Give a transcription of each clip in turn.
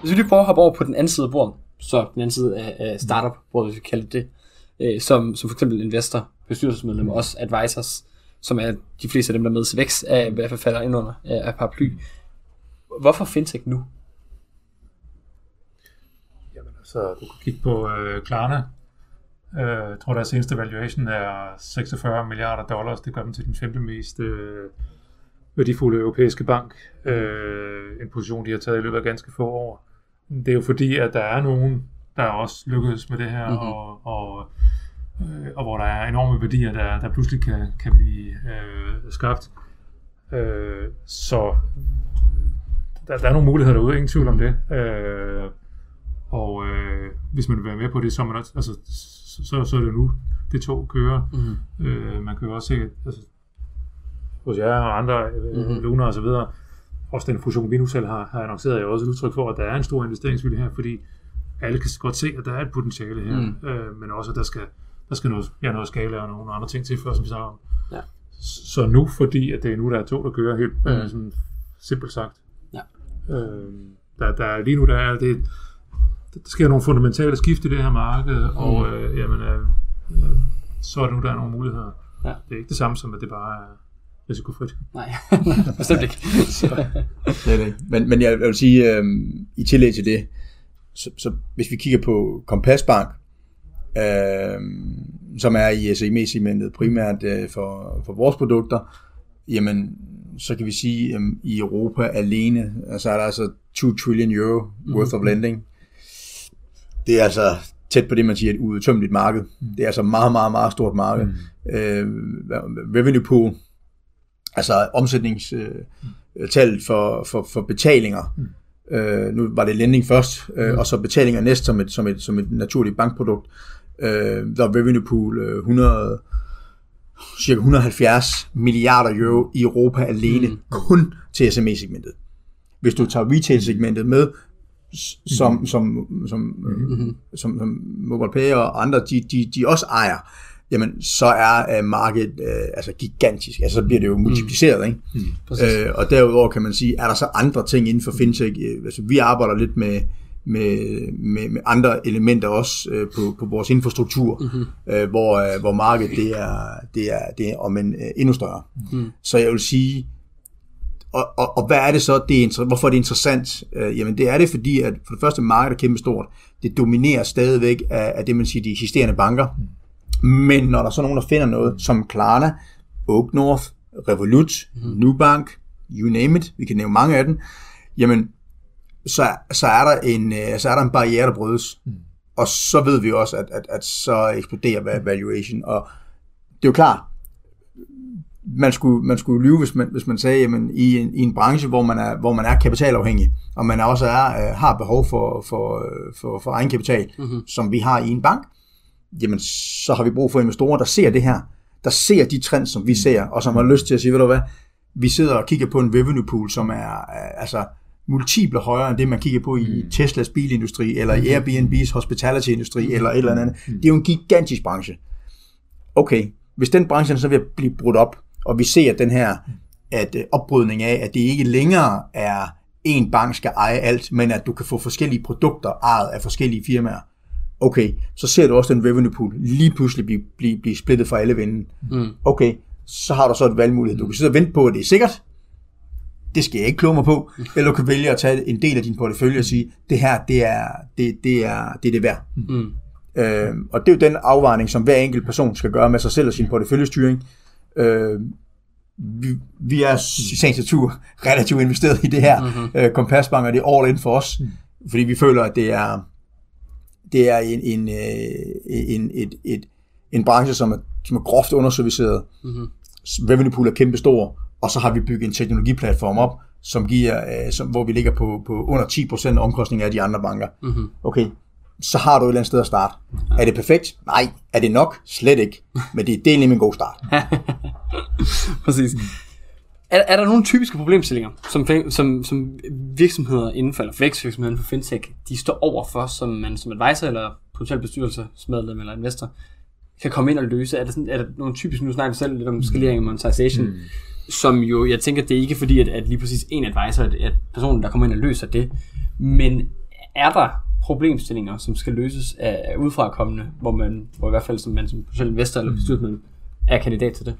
Hvis vi lige prøver at hoppe over på den anden side af bordet, så den anden side af, af startup-bordet, hvis vi kalder det øh, som, som for eksempel investor, bestyrelsesmedlemmer, også advisors, som er de fleste af dem, der er med til vækst, af, i hvert fald falder ind under af, af paraply. Hvorfor fintech nu? Jamen altså, du kan kigge på øh, Klarna. Øh, jeg tror, deres seneste valuation er 46 milliarder dollars. Det gør dem til den femte mest øh, værdifulde europæiske bank. Øh, en position, de har taget i løbet af ganske få år. Det er jo fordi, at der er nogen, der også lykkedes med det her, mm-hmm. og, og, øh, og hvor der er enorme værdier, der, der pludselig kan, kan blive øh, skabt. Øh, så der, der er nogle muligheder derude, ingen tvivl om det. Øh, og øh, hvis man vil være med på det, så, man, altså, så, så er det nu, det tog kører. Mm-hmm. Øh, man kan jo også se, altså, hos jer og andre, mm-hmm. Luna og så videre, også den fusion, vi nu selv har, har annonceret, er også et udtryk for, at der er en stor investeringsvilje her, fordi alle kan godt se, at der er et potentiale her, mm. øh, men også, at der skal, der skal noget, ja, noget skala og nogle andre ting til, før, som vi snakker om. Ja. Så nu, fordi at det er nu, der er to, der kører helt mm. øh, sådan simpelt sagt. Ja. Øh, der, der, lige nu, der er det, der sker nogle fundamentale skift i det her marked, mm. og øh, jamen, øh, øh, så er det nu, der er nogle muligheder. Ja. Det er ikke det samme som, at det bare er risikofrit. Nej, bestemt ikke. så. det er det. Men, men jeg vil sige, øh, i tillæg til det, så, så hvis vi kigger på Kompas Bank, øh, som er i SME-segmentet primært øh, for, for vores produkter, jamen, så kan vi sige, at i Europa alene, så er der altså 2 trillion euro worth of lending. Det er altså tæt på det, man siger, et udtømmeligt marked. Det er altså meget, meget, meget stort marked. Mm. Øh, revenue pool, altså omsætningstallet øh, for, for, for betalinger, mm Øh, nu var det lending først, øh, mm. og så betalinger næst som et, som et, som et naturligt bankprodukt. Øh, der er revenue pool øh, 100, cirka 170 milliarder euro i Europa alene, mm. kun til SME-segmentet. Hvis du tager retail-segmentet med, som, mm. som, som, mm-hmm. som, som MobilePay og andre, de, de, de også ejer, jamen så er uh, markedet uh, altså gigantisk. Altså så bliver det jo mm. multipliceret, ikke? Mm. Uh, og derudover kan man sige, er der så andre ting inden for fintech? Uh, altså, vi arbejder lidt med, med, med, med andre elementer også uh, på, på vores infrastruktur, mm-hmm. uh, hvor, uh, hvor markedet det er, det er, det er om en uh, endnu større. Mm. Så jeg vil sige, og, og, og hvad er det så, det er, hvorfor er det interessant? Uh, jamen det er det, fordi at for det første markedet er kæmpe stort. Det dominerer stadigvæk af, af det, man siger, de eksisterende banker. Mm men når der er så nogen, der finder noget, som Klarna, Oak North, Revolut, mm. Nubank, you name it, vi kan nævne mange af dem, jamen, så, så, er, der en, øh, så er der en barriere, der brydes. Mm. Og så ved vi også, at, at, at så eksploderer valuation. Og det er jo klart, man skulle, man skulle lyve, hvis man, hvis man sagde, jamen, i, en, i en branche, hvor man er, hvor man er kapitalafhængig, og man også er, øh, har behov for, for, for, for egen kapital, mm-hmm. som vi har i en bank, jamen så har vi brug for investorer, der ser det her, der ser de trends, som vi ser, og som har lyst til at sige, ved du hvad, vi sidder og kigger på en revenue pool, som er altså multiple højere end det, man kigger på i mm. Teslas bilindustri, eller i mm. Airbnb's hospitality-industri, mm. eller et eller andet. Det er jo en gigantisk branche. Okay, hvis den branche så vil blive brudt op, og vi ser den her at øh, opbrydning af, at det ikke længere er en bank skal eje alt, men at du kan få forskellige produkter ejet af forskellige firmaer, okay, så ser du også den revenue pool lige pludselig blive, blive, blive splittet fra alle vinde. Mm. Okay, så har du så et valgmulighed. Du kan sidde og vente på, at det er sikkert. Det skal jeg ikke kloge mig på. Eller du kan vælge at tage en del af din portefølje og sige, det her, det er det, det, er, det, er det værd. Mm. Øh, og det er jo den afvejning, som hver enkelt person skal gøre med sig selv og sin porteføljestyring. Øh, vi, vi er i sagens natur relativt investeret i det her mm-hmm. øh, kompasbank, og det er all in for os, mm. fordi vi føler, at det er, det er en, en, øh, en, et, et, en branche, som er, som er groft underserviceret. Mm-hmm. Revenue pool er kæmpe stor, og så har vi bygget en teknologiplatform op, som giver, øh, som, hvor vi ligger på, på under 10% omkostning af de andre banker. Mm-hmm. Okay, så har du et eller andet sted at starte. Ja. Er det perfekt? Nej. Er det nok? Slet ikke. Men det, er nemlig en god start. Præcis. Er, er der nogle typiske problemstillinger, som, som, som virksomheder inden for, eller vækstvirksomheder inden for fintech, de står over for, som man som advisor eller potentielt bestyrelsesmedlem eller investor, kan komme ind og løse? Er der, sådan, er der nogle typiske, nu snakker vi selv lidt om skalering og monetization, mm. som jo, jeg tænker, det er ikke fordi, at, at lige præcis en advisor, at, at personen, der kommer ind og løser det, men er der problemstillinger, som skal løses af, af udefrakommende, hvor man, hvor i hvert fald som man som potentiel investor eller bestyrelsesmedlem er kandidat til det?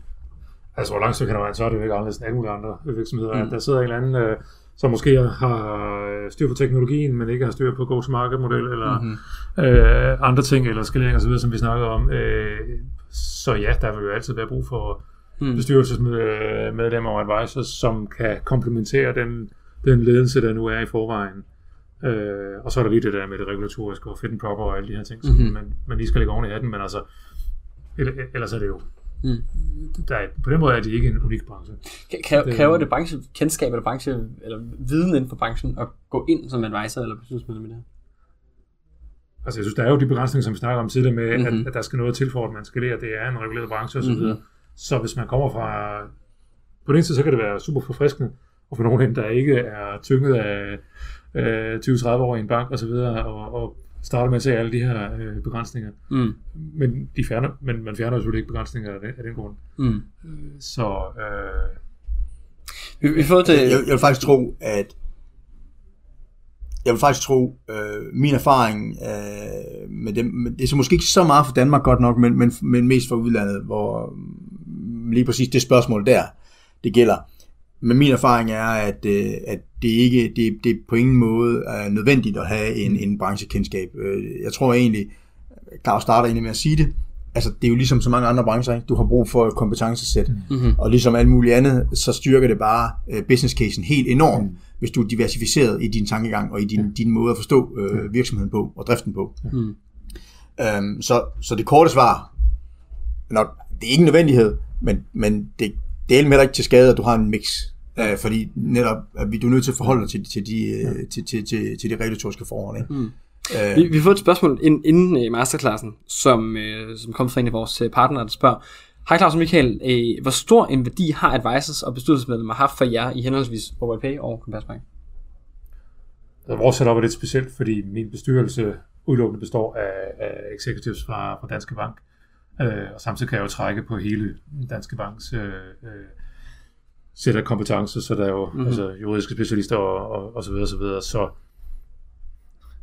Altså, hvor langt hen ad vejen, så er det jo ikke anderledes end alle mulige andre virksomheder. Mm. Der sidder en eller anden, øh, som måske har styr på teknologien, men ikke har styr på go-to-market-model, eller mm-hmm. øh, andre ting, eller skalering osv., som vi snakker om. Øh, så ja, der vil jo altid være brug for mm. bestyrelsesmedlemmer og advisors, som kan komplementere den, den ledelse, der nu er i forvejen. Øh, og så er der lige det der med det regulatoriske og fit and proper og alle de her ting, som mm-hmm. man, man lige skal lægge oven i hatten, men altså, ellers er det jo Mm. Der er, på den måde er det ikke en unik branche. Kræver det branche, kendskab eller branche, eller viden inden for branchen at gå ind som advisor eller bestyrelsesmedlem i det her? Altså jeg synes, der er jo de begrænsninger, som vi snakker om tidligere med, mm-hmm. at, mhm. at der skal noget til for, at man skal lære, det er en reguleret branche osv. Mm-hmm. Så hvis man kommer fra... På den ene side, så kan det være super forfriskende, og for nogen, der ikke er tynget af øh, 20-30 år i en bank osv., og, og, og starter med at se alle de her øh, begrænsninger. Mm. Men, de fjerner, men man fjerner selvfølgelig ikke begrænsninger af den, af den grund. Mm. Så... Øh, vi, vi får det... jeg, jeg vil faktisk tro, at jeg vil faktisk tro, øh, min erfaring øh, med dem, med, det er så måske ikke så meget for Danmark godt nok, men, men, men mest for udlandet, hvor mm, lige præcis det spørgsmål der, det gælder. Men min erfaring er, at, øh, at det ikke det, det på ingen måde er nødvendigt at have en, en branchekendskab. Øh, jeg tror egentlig, Claus starter egentlig med at sige det, altså det er jo ligesom så mange andre brancher, ikke? du har brug for et kompetencesæt, mm-hmm. og ligesom alt muligt andet, så styrker det bare uh, business casen helt enormt, mm. hvis du er diversificeret i din tankegang og i din, din måde at forstå uh, virksomheden på og driften på. Mm. Um, så, så det korte svar, nok, det er ikke en nødvendighed, men, men det, det er heller ikke til skade, at du har en mix. Uh, fordi netop, at vi, du er nødt til at forholde dig til, til, de, ja. til, til, til, til de regulatoriske forhold. Ikke? Mm. Uh, vi, vi har fået et spørgsmål inden, inden uh, masterklassen, som, uh, som kom fra en af vores uh, partnere, der spørger, Hej Claus og Michael, uh, hvor stor en værdi har advisors og bestyrelsesmedlemmer haft for jer i henholdsvis Pay og Compassbank? Vores setup er lidt specielt, fordi min bestyrelse udelukkende består af, af executives fra, fra Danske Bank. Øh, og samtidig kan jeg jo trække på hele Danske Banks øh, øh, sæt af kompetencer, så der er jo mm-hmm. altså, juridiske specialister og, og, og så videre, så videre. Så,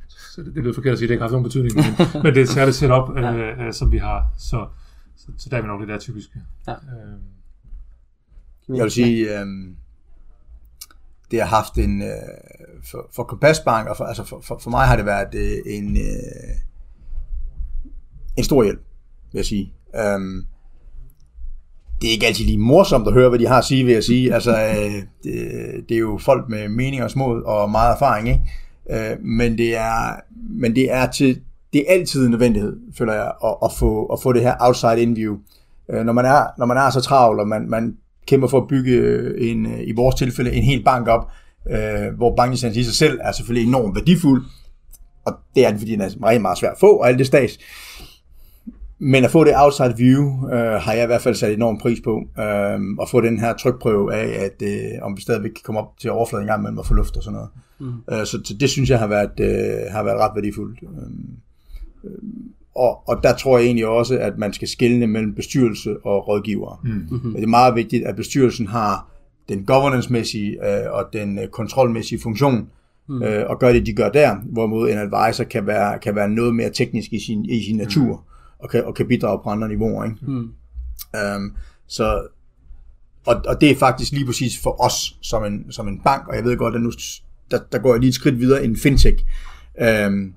så det, det lyder forkert at sige, at det ikke har haft nogen betydning, men, men det er et særligt setup, ja. øh, øh, som vi har. Så, så, så der er vi nok lidt der typiske. Ja. Øh. Jeg vil sige, øh, det har haft en, øh, for, for Compass Bank, og for, altså for, for, for mig har det været øh, en, øh, en stor hjælp vil jeg sige. Um, det er ikke altid lige morsomt at høre, hvad de har at sige, vil jeg sige. Altså, øh, det, det er jo folk med mening og smod og meget erfaring, ikke? Øh, men det er, men det er til, det er altid en nødvendighed, føler jeg, at, at, få, at få det her outside interview. Øh, når, man er, når man er så travl, og man, man kæmper for at bygge en, i vores tilfælde en hel bank op, øh, hvor banklicensen i sig selv er selvfølgelig enormt værdifuld, og det er det, fordi den er meget, meget svært at få, og alt det stads. Men at få det outside view, øh, har jeg i hvert fald sat enorm pris på. Øh, at få den her trykprøve af, at øh, om vi stadigvæk kan komme op til overfladen en gang imellem og få luft og sådan noget. Mm. Øh, så, så det synes jeg har været, øh, har været ret værdifuldt. Øh, og, og der tror jeg egentlig også, at man skal skelne mellem bestyrelse og rådgiver. Mm. Mm-hmm. Det er meget vigtigt, at bestyrelsen har den governance-mæssige øh, og den øh, kontrolmæssige funktion, mm. øh, og gør det, de gør der, hvorimod en advisor kan være, kan være noget mere teknisk i sin, i sin natur. Mm og kan, og kan bidrage på andre niveauer. Ikke? Mm. Um, så, og, og det er faktisk lige præcis for os som en, som en bank, og jeg ved godt, at nu der, der går jeg lige et skridt videre end fintech. Um,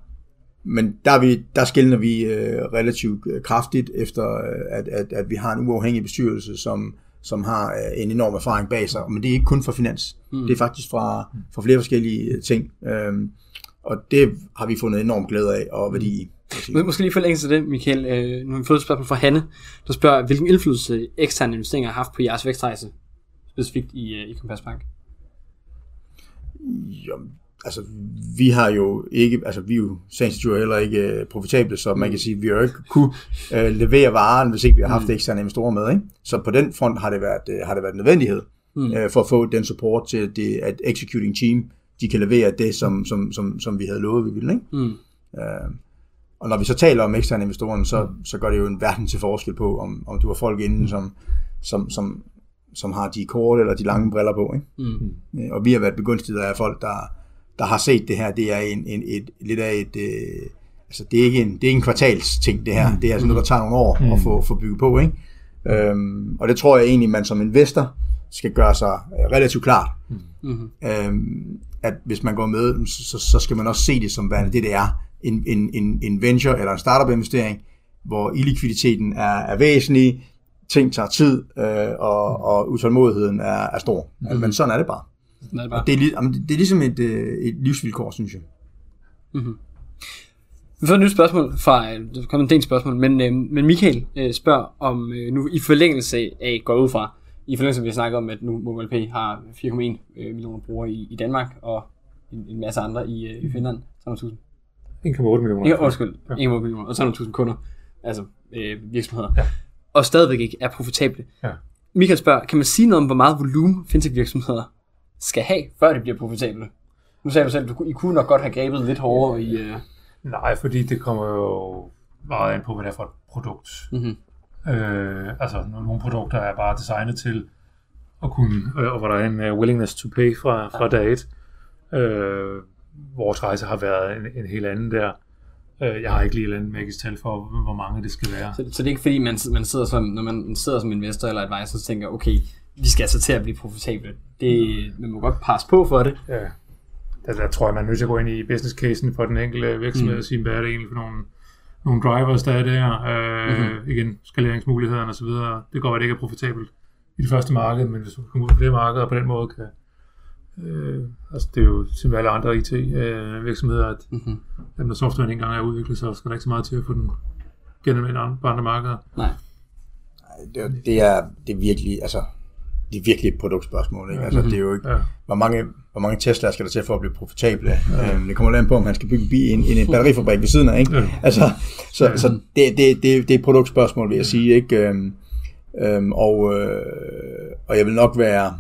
men der, er vi, der skældner vi uh, relativt uh, kraftigt efter, uh, at, at, at vi har en uafhængig bestyrelse, som, som har uh, en enorm erfaring bag sig. Men det er ikke kun for finans. Mm. Det er faktisk fra, fra flere forskellige ting. Um, og det har vi fundet enorm glæde af og værdi i. Må måske lige forlænge til det, Michael. Øh, nu har vi fået et spørgsmål fra Hanne, der spørger, hvilken indflydelse eksterne investeringer har haft på jeres vækstrejse, specifikt i, øh, i Compass Bank? Jo, altså, vi har jo ikke, altså vi er jo sagens heller ikke uh, profitable, så man kan sige, at vi har jo ikke kunne uh, levere varen, hvis ikke vi har haft mm. eksterne investorer med. Ikke? Så på den front har det været, uh, har det været nødvendighed mm. uh, for at få den support til, det, at executing team, de kan levere det, som, som, som, som vi havde lovet, vi ville. Ikke? Mm. Uh, og når vi så taler om eksterne investorer, så, mm. så gør det jo en verden til forskel på, om, om du har folk inden, som, som, som, som har de korte eller de lange briller på. Ikke? Mm. Og vi har været begunstiget af folk, der, der har set det her, det er en, en, et, lidt af et... Øh, altså, det er ikke en, det er ikke en kvartalsting, det her. Det er altså noget, der tager nogle år mm. at få, få bygget på, ikke? Øhm, og det tror jeg egentlig, man som investor skal gøre sig øh, relativt klart. Mm. Øhm, at hvis man går med, så, så skal man også se det som værende det, det er. En, en, en, en venture eller en startup investering, hvor illikviditeten er, er væsentlig, ting tager tid, øh, og, og utålmodigheden er, er stor. Mm. Altså, men sådan er det bare. Sådan er det bare. Og det, er, det er ligesom et, øh, et livsvilkår, synes jeg. Vi får et nyt spørgsmål fra, øh, der kommer en del spørgsmål, men, øh, men Michael øh, spørger om, øh, nu i forlængelse af, går ud fra, i forlængelse vi snakket om, at nu MobilePay har 4,1 øh, millioner brugere i, i Danmark, og en, en masse andre i, øh, i Finland, 300.000. 1,8 millioner. Ikke, undskyld, Ja. 1,8 millioner, og 300.000 kunder, altså øh, virksomheder, ja. og stadigvæk ikke er profitable. Ja. Michael spørger, kan man sige noget om, hvor meget volumen fintech-virksomheder skal have, før de bliver profitable? Nu sagde du selv, at I kunne nok godt have grebet lidt hårdere i... Øh, Nej, fordi det kommer jo meget an på, hvad det er for et produkt. Mhm. Øh, altså, nogle produkter er bare designet til at kunne, øh, og hvor der er en uh, willingness to pay fra, fra dag et. Øh, vores rejse har været en, en helt anden der. Øh, jeg har ikke lige et eller andet magisk tal for, hvor mange det skal være. Så, så det er ikke fordi, man, man sidder som, når man sidder som investor eller advisor, så tænker, okay, vi skal altså til at blive profitable. Det, man må godt passe på for det. Ja. Der, der tror jeg, man er nødt til at gå ind i business casen for den enkelte virksomhed Mm. og sige, hvad er det egentlig for nogle, nogle drivers, der er der. Øh, Mhm. mm-hmm. Igen, skaleringsmulighederne osv. Det går, at det ikke er profitabelt i det første marked, men hvis du kommer ud på flere markeder og på den måde kan... Øh, altså det er jo som alle andre IT-virksomheder, at Mm-hmm. at når softwaren engang er udviklet, så skal der ikke så meget til at få den andre, på andre markeder. Nej. Det, er- det, er, det er virkelig, altså, det er virkelig et produktspørgsmål. Ikke? Altså, det er jo ikke, Ja. hvor mange, hvor mange Tesla skal der til for at blive profitable? Ja. Øhm, det kommer an på, om han skal bygge en, bil- en, en, en batterifabrik ved siden af. Ikke? Ja. Altså, så, så det, det, det, det er et produktspørgsmål, vil jeg sige. Ikke? Øhm, øhm, og, øh, og jeg vil nok være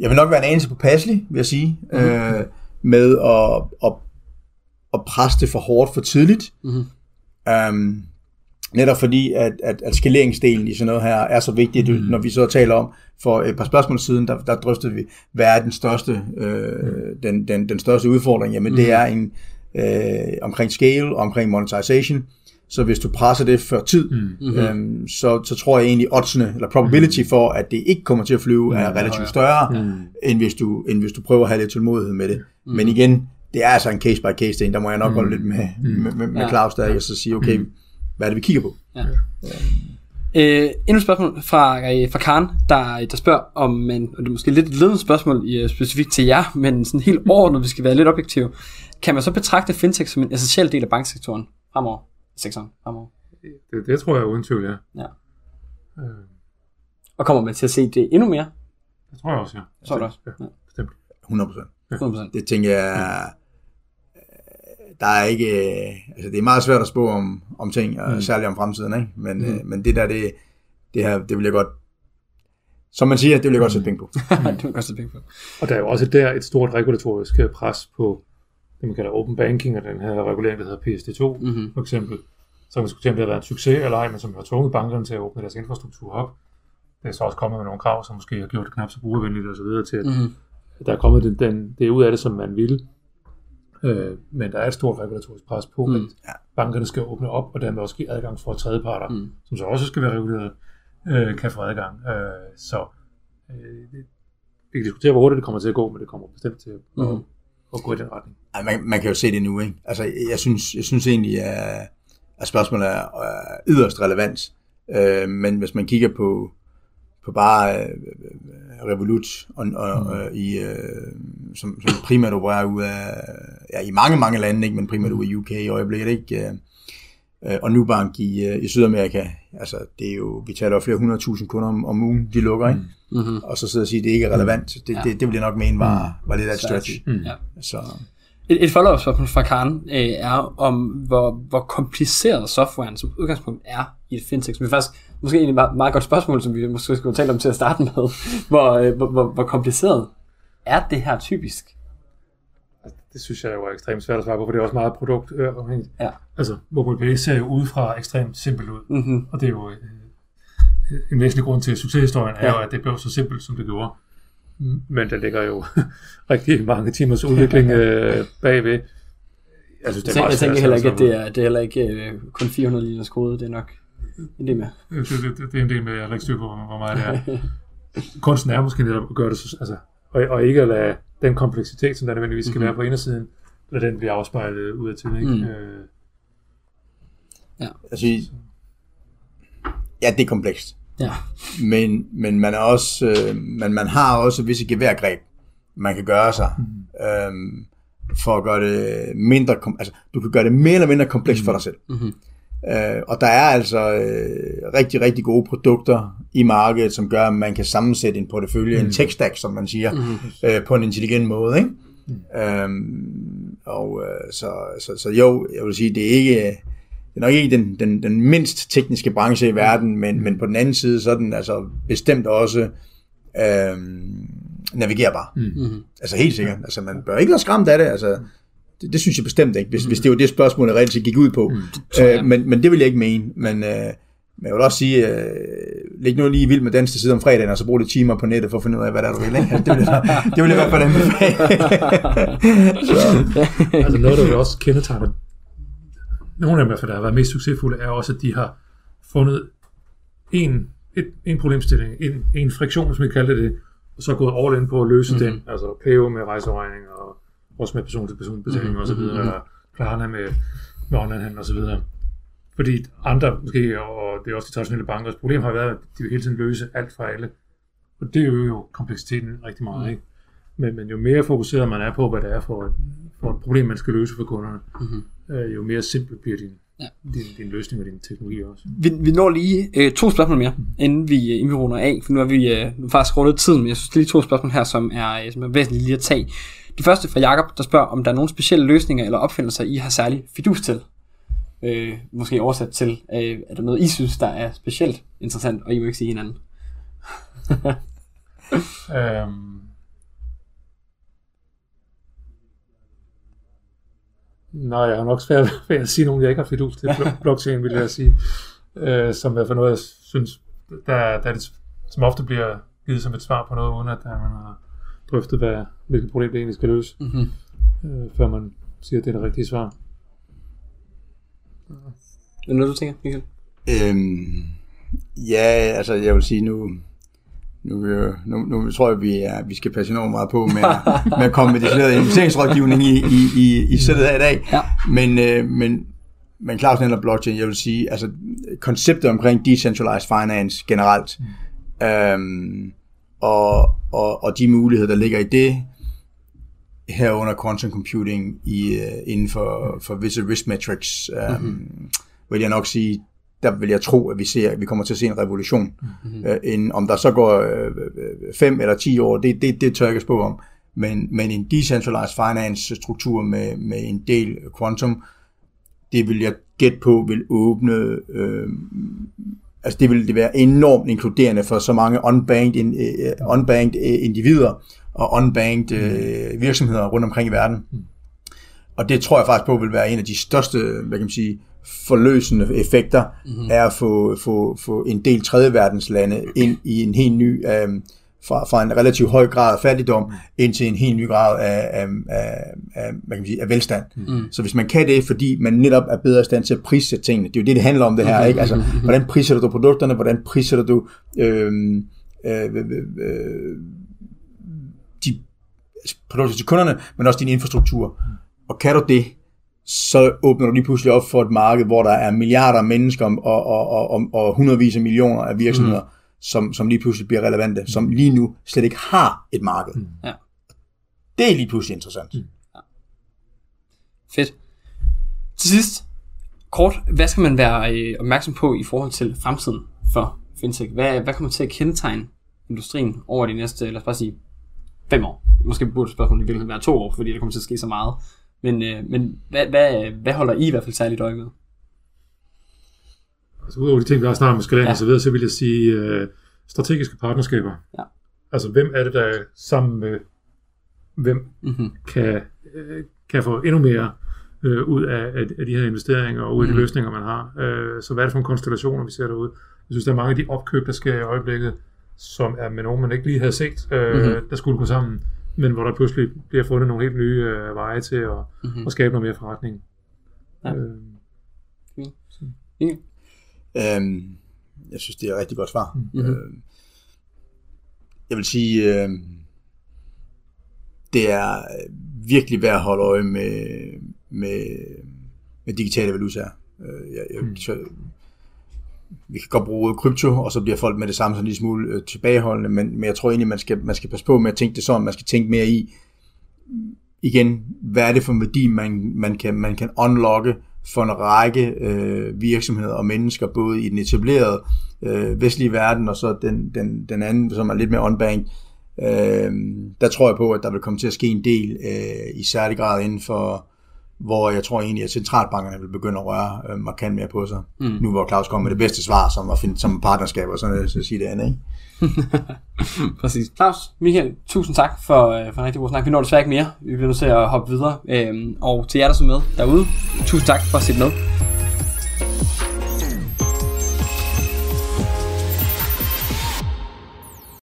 jeg vil nok være en anelse påpasselig, vil jeg sige, mm-hmm. øh, med at, at, at presse det for hårdt for tidligt. Mhm. Um, netop fordi, at, at, at skaleringsdelen i sådan noget her er så vigtig, mm. når vi så taler om, for et par spørgsmål siden, der, der drøftede vi, hvad er den største, øh, den, den, den største udfordring? Jamen det er en, øh, omkring scale omkring monetization. Så hvis du presser det før tid, mm. øhm, så, så tror jeg egentlig, oddsene, eller probability for, at det ikke kommer til at flyve, er relativt større, mm. end, hvis du, end hvis du prøver at have lidt tålmodighed med det. Mm. Men igen, det er altså en case by case ting, der må jeg nok holde lidt med, med, med, med Ja. Claus der, og så sige, okay, hvad er det, vi kigger på? Øh, endnu et spørgsmål fra, øh, fra Karen, der, der spørger om, men, og det er måske lidt et ledende spørgsmål øh, specifikt til jer, men sådan helt overordnet, vi skal være lidt objektive. Kan man så betragte fintech som en essentiel del af banksektoren fremover? Sektoren fremover. Det, det tror jeg uden tvivl, ja. Ja. Øh, Og kommer man til at se det endnu mere? det tror jeg også, ja. Så er det også. Ja, Ja. bestemt. 100%. 100%. Det tænker jeg, øh, der er ikke, øh, altså det er meget svært at spå om, om ting, og særligt om fremtiden, ikke? Men, øh, men det der, det, det her, det vil jeg godt, som man siger, det vil jeg godt sætte penge på. det vil godt sætte penge på. Og der er jo også der et stort regulatorisk øh, pres på det, man kalder open banking, og den her regulering, der hedder PSD2, Mhm. mm-hmm. for eksempel, som man skulle til, om det har været en succes eller ej, men som har tvunget bankerne til at åbne deres infrastruktur op. Det er så også kommet med nogle krav, som måske har gjort det knap så brugervenligt og så videre til, at Mhm. der er kommet den, den, det ud af det, som man ville. Øh, men der er et stort regulatorisk pres på, mm. at bankerne skal åbne op, og dermed også give adgang for tredjeparter, mm. som så også skal være reguleret, øh, kan få adgang. Øh, så øh, det, vi kan diskutere, hvor hurtigt det kommer til at gå, men det kommer bestemt til at, mm. at, at gå i den retning. Ej, man, man kan jo se det nu, ikke? Altså, jeg synes, jeg synes egentlig, at, at spørgsmålet er, er yderst relevant. Øh, men hvis man kigger på, på bare øh, Revolut og, og, mm. øh, i, øh, som, som primært opererer ud af, ja, i mange, mange lande, ikke? men primært ud af UK i øjeblikket, ikke? Øh, øh, og Nubank i, øh, i Sydamerika, altså det er jo, vi taler jo flere hundredtusind kunder om, om ugen, de lukker, ikke? Mhm. Og så sidde og sige, at det ikke er relevant, det, Ja. det, det vil jeg nok mene var, var lidt af et stretch. Mm. Ja. Så, Et, et follow-up spørgsmål fra Karen øh, er om, hvor, hvor kompliceret softwaren som udgangspunkt er i et fintech. Som er faktisk måske egentlig et meget, meget godt spørgsmål, som vi måske skulle tale om til at starte med. Hvor, øh, hvor, hvor, hvor kompliceret er det her typisk? Det synes jeg jo er ekstremt svært at svare på, for det er også meget produktafhængigt. Ja. Altså, MobilePay ser jo udefra ekstremt simpelt ud, Mm-hmm. og det er jo øh, en væsentlig grund til succeshistorien, er Ja. jo, at det blev så simpelt, som det gjorde. Men der ligger jo rigtig mange timers udvikling øh, bagved. Jeg, synes, det er jeg, jeg tænker heller ikke, at det er, det er heller ikke øh, kun 400 liters kode, det er nok en del mere. Det, det, det er en del med, jeg har ikke styr på, hvor meget det er. Kunsten er måske netop at gøre det, så, altså, og, og ikke at lade den kompleksitet, som der nødvendigvis skal mm-hmm. være på indersiden, lade den blive afspejlet ud af til. Ikke? Mm. Øh. Ja. Altså, ja, det er komplekst. Ja. Men, men man er også, øh, man, man har også visse geværgreb, man kan gøre sig, mm. øhm, for at gøre det mindre, altså du kan gøre det mere eller mindre komplekst mm. for dig selv. Mm-hmm. Øh, og der er altså øh, rigtig, rigtig gode produkter i markedet, som gør, at man kan sammensætte en portefølje, mm. en tech stack, som man siger, mm. øh, på en intelligent måde. Ikke? Mm. Øhm, og øh, så, så, så jo, jeg vil sige, det er ikke det er nok ikke den, den, den mindst tekniske branche i verden, men, men på den anden side, så er den altså bestemt også øhm, navigerbar. Mm. Altså helt sikkert. Altså man bør ikke være skræmt af det. Altså, det, det synes jeg bestemt ikke, hvis, mm. hvis det var det spørgsmål, jeg reelt set gik ud på. Mm. Øh, men, men det vil jeg ikke mene. Men, øh, men jeg vil også sige, øh, læg nu lige vildt med den side om fredagen, og så brug lidt timer på nettet for at finde ud af, hvad der er, du vil. Ikke? Altså, det, vil jeg, det vil jeg i hvert fald anbefale. altså noget, der vil også kendetegner nogle af dem, der har været mest succesfulde, er også, at de har fundet en, et, en problemstilling, en, en friktion, som vi kalder det, og så gået all in på at løse mm-hmm. den, altså PO med rejseregning, og også med person-til-person betaling mm-hmm. osv., mm-hmm. eller Klarna med, med online og så videre. Fordi andre, måske, og det er også de traditionelle bankers problem, har været, at de vil hele tiden løse alt for alle. Og det øger jo kompleksiteten rigtig meget, mm. ikke? Men, men jo mere fokuseret man er på, hvad det er for et, for et problem, man skal løse for kunderne, mm-hmm. Øh, jo mere simpelt bliver din, ja. din, din løsning og din teknologi også. Vi, vi når lige øh, to spørgsmål mere, mm. inden, vi, inden vi runder af, for nu er vi øh, nu er faktisk rundet tiden, men jeg synes lige to spørgsmål her, som er, øh, som er væsentligt lige at tage. Det første fra Jakob, der spørger, om der er nogle specielle løsninger eller opfindelser, I har særlig fidus til. Øh, måske oversat til, øh, er der noget, I synes, der er specielt interessant, og I må ikke sige hinanden. øhm, Nej, jeg har nok svært ved at sige nogen, jeg ikke har fidus til blockchain, vil jeg sige. Øh, som er for noget, jeg synes, der, der er det, som ofte bliver givet som et svar på noget, uden at man har drøftet, hvad, hvilket problem det egentlig skal løse, mm-hmm. øh, før man siger, at det er det rigtige svar. Er det noget, du tænker, Michael? Øhm, ja, altså jeg vil sige nu, nu, nu, nu tror jeg, vi, er, vi skal passe enormt meget på med, med at komme med decideret investeringsrådgivning i, i, i, i sættet af i dag. Ja. Men, øh, men, men klart sådan blockchain, jeg vil sige, altså konceptet omkring decentralized finance generelt, mm. øhm, og, og, og de muligheder, der ligger i det, herunder quantum computing i, uh, inden for, for visse risk metrics, um, mm-hmm. vil jeg nok sige, der vil jeg tro, at vi ser, at vi kommer til at se en revolution. Mm-hmm. Uh, en, om der så går 5 uh, eller 10 år, det, det, det tør jeg ikke spå om. Men, men en decentralized finance struktur med, med en del quantum, det vil jeg gætte på vil åbne øh, altså det vil det være enormt inkluderende for så mange unbanked, uh, unbanked individer og unbanked uh, virksomheder rundt omkring i verden. Mm. Og det tror jeg faktisk på vil være en af de største, hvad kan man sige, forløsende effekter, mm-hmm. er at få, få, få en del tredje verdenslande ind i en helt ny, øh, fra, fra en relativt høj grad af fattigdom, mm. ind til en helt ny grad af, af, af, af, hvad kan man sige, af velstand. Mm. Så hvis man kan det, fordi man netop er bedre i stand til at prissætte tingene, det er jo det, det handler om det her, ikke? Altså, mm-hmm. hvordan prissætter du produkterne, hvordan prissætter du øh, øh, øh, de produkter til kunderne, men også din infrastruktur. Mm. Og kan du det, så åbner du lige pludselig op for et marked, hvor der er milliarder af mennesker og, og, og, og, og hundredvis af millioner af virksomheder, mm. som, som lige pludselig bliver relevante, som lige nu slet ikke har et marked. Mm. Ja. Det er lige pludselig interessant. Mm. Ja. Fedt. Til sidst, kort, hvad skal man være øh, opmærksom på i forhold til fremtiden for fintech? Hvad, hvad kommer til at kendetegne industrien over de næste, lad os bare sige, fem år? Måske burde spørgsmålet i virkeligheden være to år, fordi der kommer til at ske så meget. Men, øh, men hvad, hvad, hvad holder I i hvert fald særligt øje med? Altså udover de ting, vi har snart med skalering ja. og så videre, så vil jeg sige øh, strategiske partnerskaber. Ja. Altså hvem er det, der sammen med hvem mm-hmm. kan, øh, kan få endnu mere øh, ud af, af, de her investeringer og ud af de mm-hmm. løsninger, man har. Øh, så hvad er det for en konstellationer, vi ser derude? Jeg synes, der er mange af de opkøb, der sker i øjeblikket, som er med nogen, man ikke lige havde set, øh, mm-hmm. der skulle gå sammen, men hvor der pludselig bliver fundet nogle helt nye øh, veje til at, mm-hmm. at skabe noget mere forretning. Ja. Øh, så. Fint. Øhm, jeg synes, det er et rigtig godt svar. Mhm. Øhm, jeg vil sige, øhm, det er virkelig værd at holde øje med, med, med digitale valutaer. Øh, jeg, jeg, Mm. så, vi kan godt bruge krypto, og så bliver folk med det samme sådan en lille smule øh, tilbageholdende, men, men jeg tror egentlig, man skal, man skal passe på med at tænke det sådan, man skal tænke mere i, igen, hvad er det for en værdi, man, man, kan, man kan unlocke for en række øh, virksomheder og mennesker, både i den etablerede øh, vestlige verden, og så den, den, den anden, som er lidt mere on-bank. Øh, der tror jeg på, at der vil komme til at ske en del, øh, i særlig grad inden for, hvor jeg tror egentlig, at centralbankerne vil begynde at røre øh, markant mere på sig. Mm. Nu hvor Claus kom med det bedste svar, som at finde som partnerskab og sådan så sige det andet, ikke? Præcis. Claus, Michael, tusind tak for, øh, for en rigtig god snak. Vi når desværre ikke mere. Vi bliver nødt til at hoppe videre. Øhm, og til jer, der så med derude, tusind tak for at sætte med.